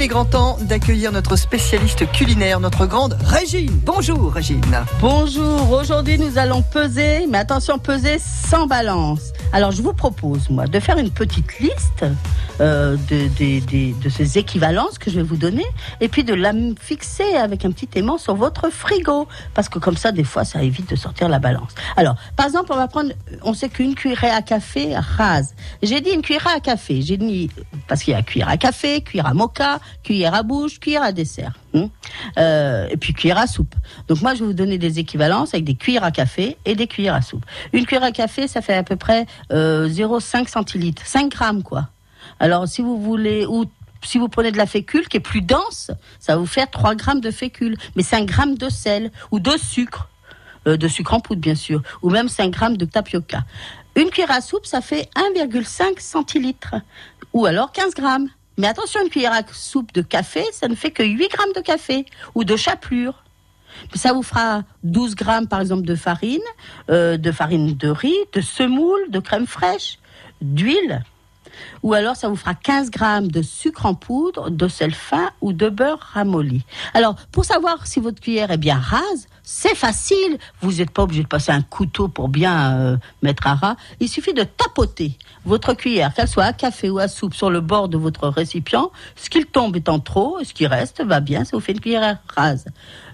est grand temps d'accueillir notre spécialiste culinaire, notre grande Régine. Bonjour Régine. Bonjour, aujourd'hui nous allons peser, mais attention, peser sans balance. Alors je vous propose, moi, de faire une petite liste euh, de, de, ces équivalences que je vais vous donner, et puis de la fixer avec un petit aimant sur votre frigo, parce que comme ça, des fois, ça évite de sortir la balance. Alors, par exemple, on va prendre, on sait qu'une cuillerée à café rase. J'ai dit une cuillerée à café, j'ai dit, parce qu'il y a cuillère à café, cuillère à mocha, cuillère à bouche, cuillère à dessert. Hein. Euh, et puis cuillère à soupe. Donc moi, je vais vous donner des équivalences avec des cuillères à café et des cuillères à soupe. Une cuillère à café, ça fait à peu près euh, 0,5 centilitres, 5 grammes quoi. Alors si vous voulez, ou si vous prenez de la fécule qui est plus dense, ça va vous faire 3 grammes de fécule, mais 5 grammes de sel ou de sucre, euh, de sucre en poudre bien sûr, ou même 5 grammes de tapioca. Une cuillère à soupe, ça fait 1,5 centilitres, ou alors 15 grammes. Mais attention, une cuillère à soupe de café, ça ne fait que 8 grammes de café ou de chapelure. Ça vous fera 12 grammes, par exemple, de farine, euh, de farine de riz, de semoule, de crème fraîche, d'huile. Ou alors, ça vous fera 15 grammes de sucre en poudre, de sel fin ou de beurre ramolli. Alors, pour savoir si votre cuillère est bien rase, c'est facile. Vous n'êtes pas obligé de passer un couteau pour bien euh, mettre à ras. Il suffit de tapoter votre cuillère, qu'elle soit à café ou à soupe, sur le bord de votre récipient. Ce qu'il tombe étant trop, ce qui reste va bien, ça vous fait une cuillère rase.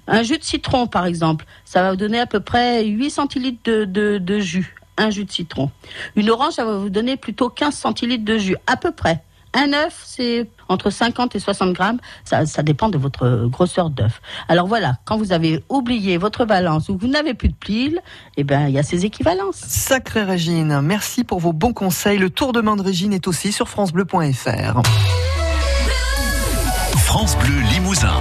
Un jus de citron, par exemple, ça va vous donner à peu près 8 centilitres de, de jus. Un jus de citron. Une orange, ça va vous donner plutôt 15 centilitres de jus, à peu près. Un œuf, c'est entre 50 et 60 grammes. Ça, dépend de votre grosseur d'œuf. Alors voilà, quand vous avez oublié votre balance ou que vous n'avez plus de pile, eh ben, il y a ces équivalences. Sacrée Régine, merci pour vos bons conseils. Le tour de main de Régine est aussi sur FranceBleu.fr. France Bleu Limousin.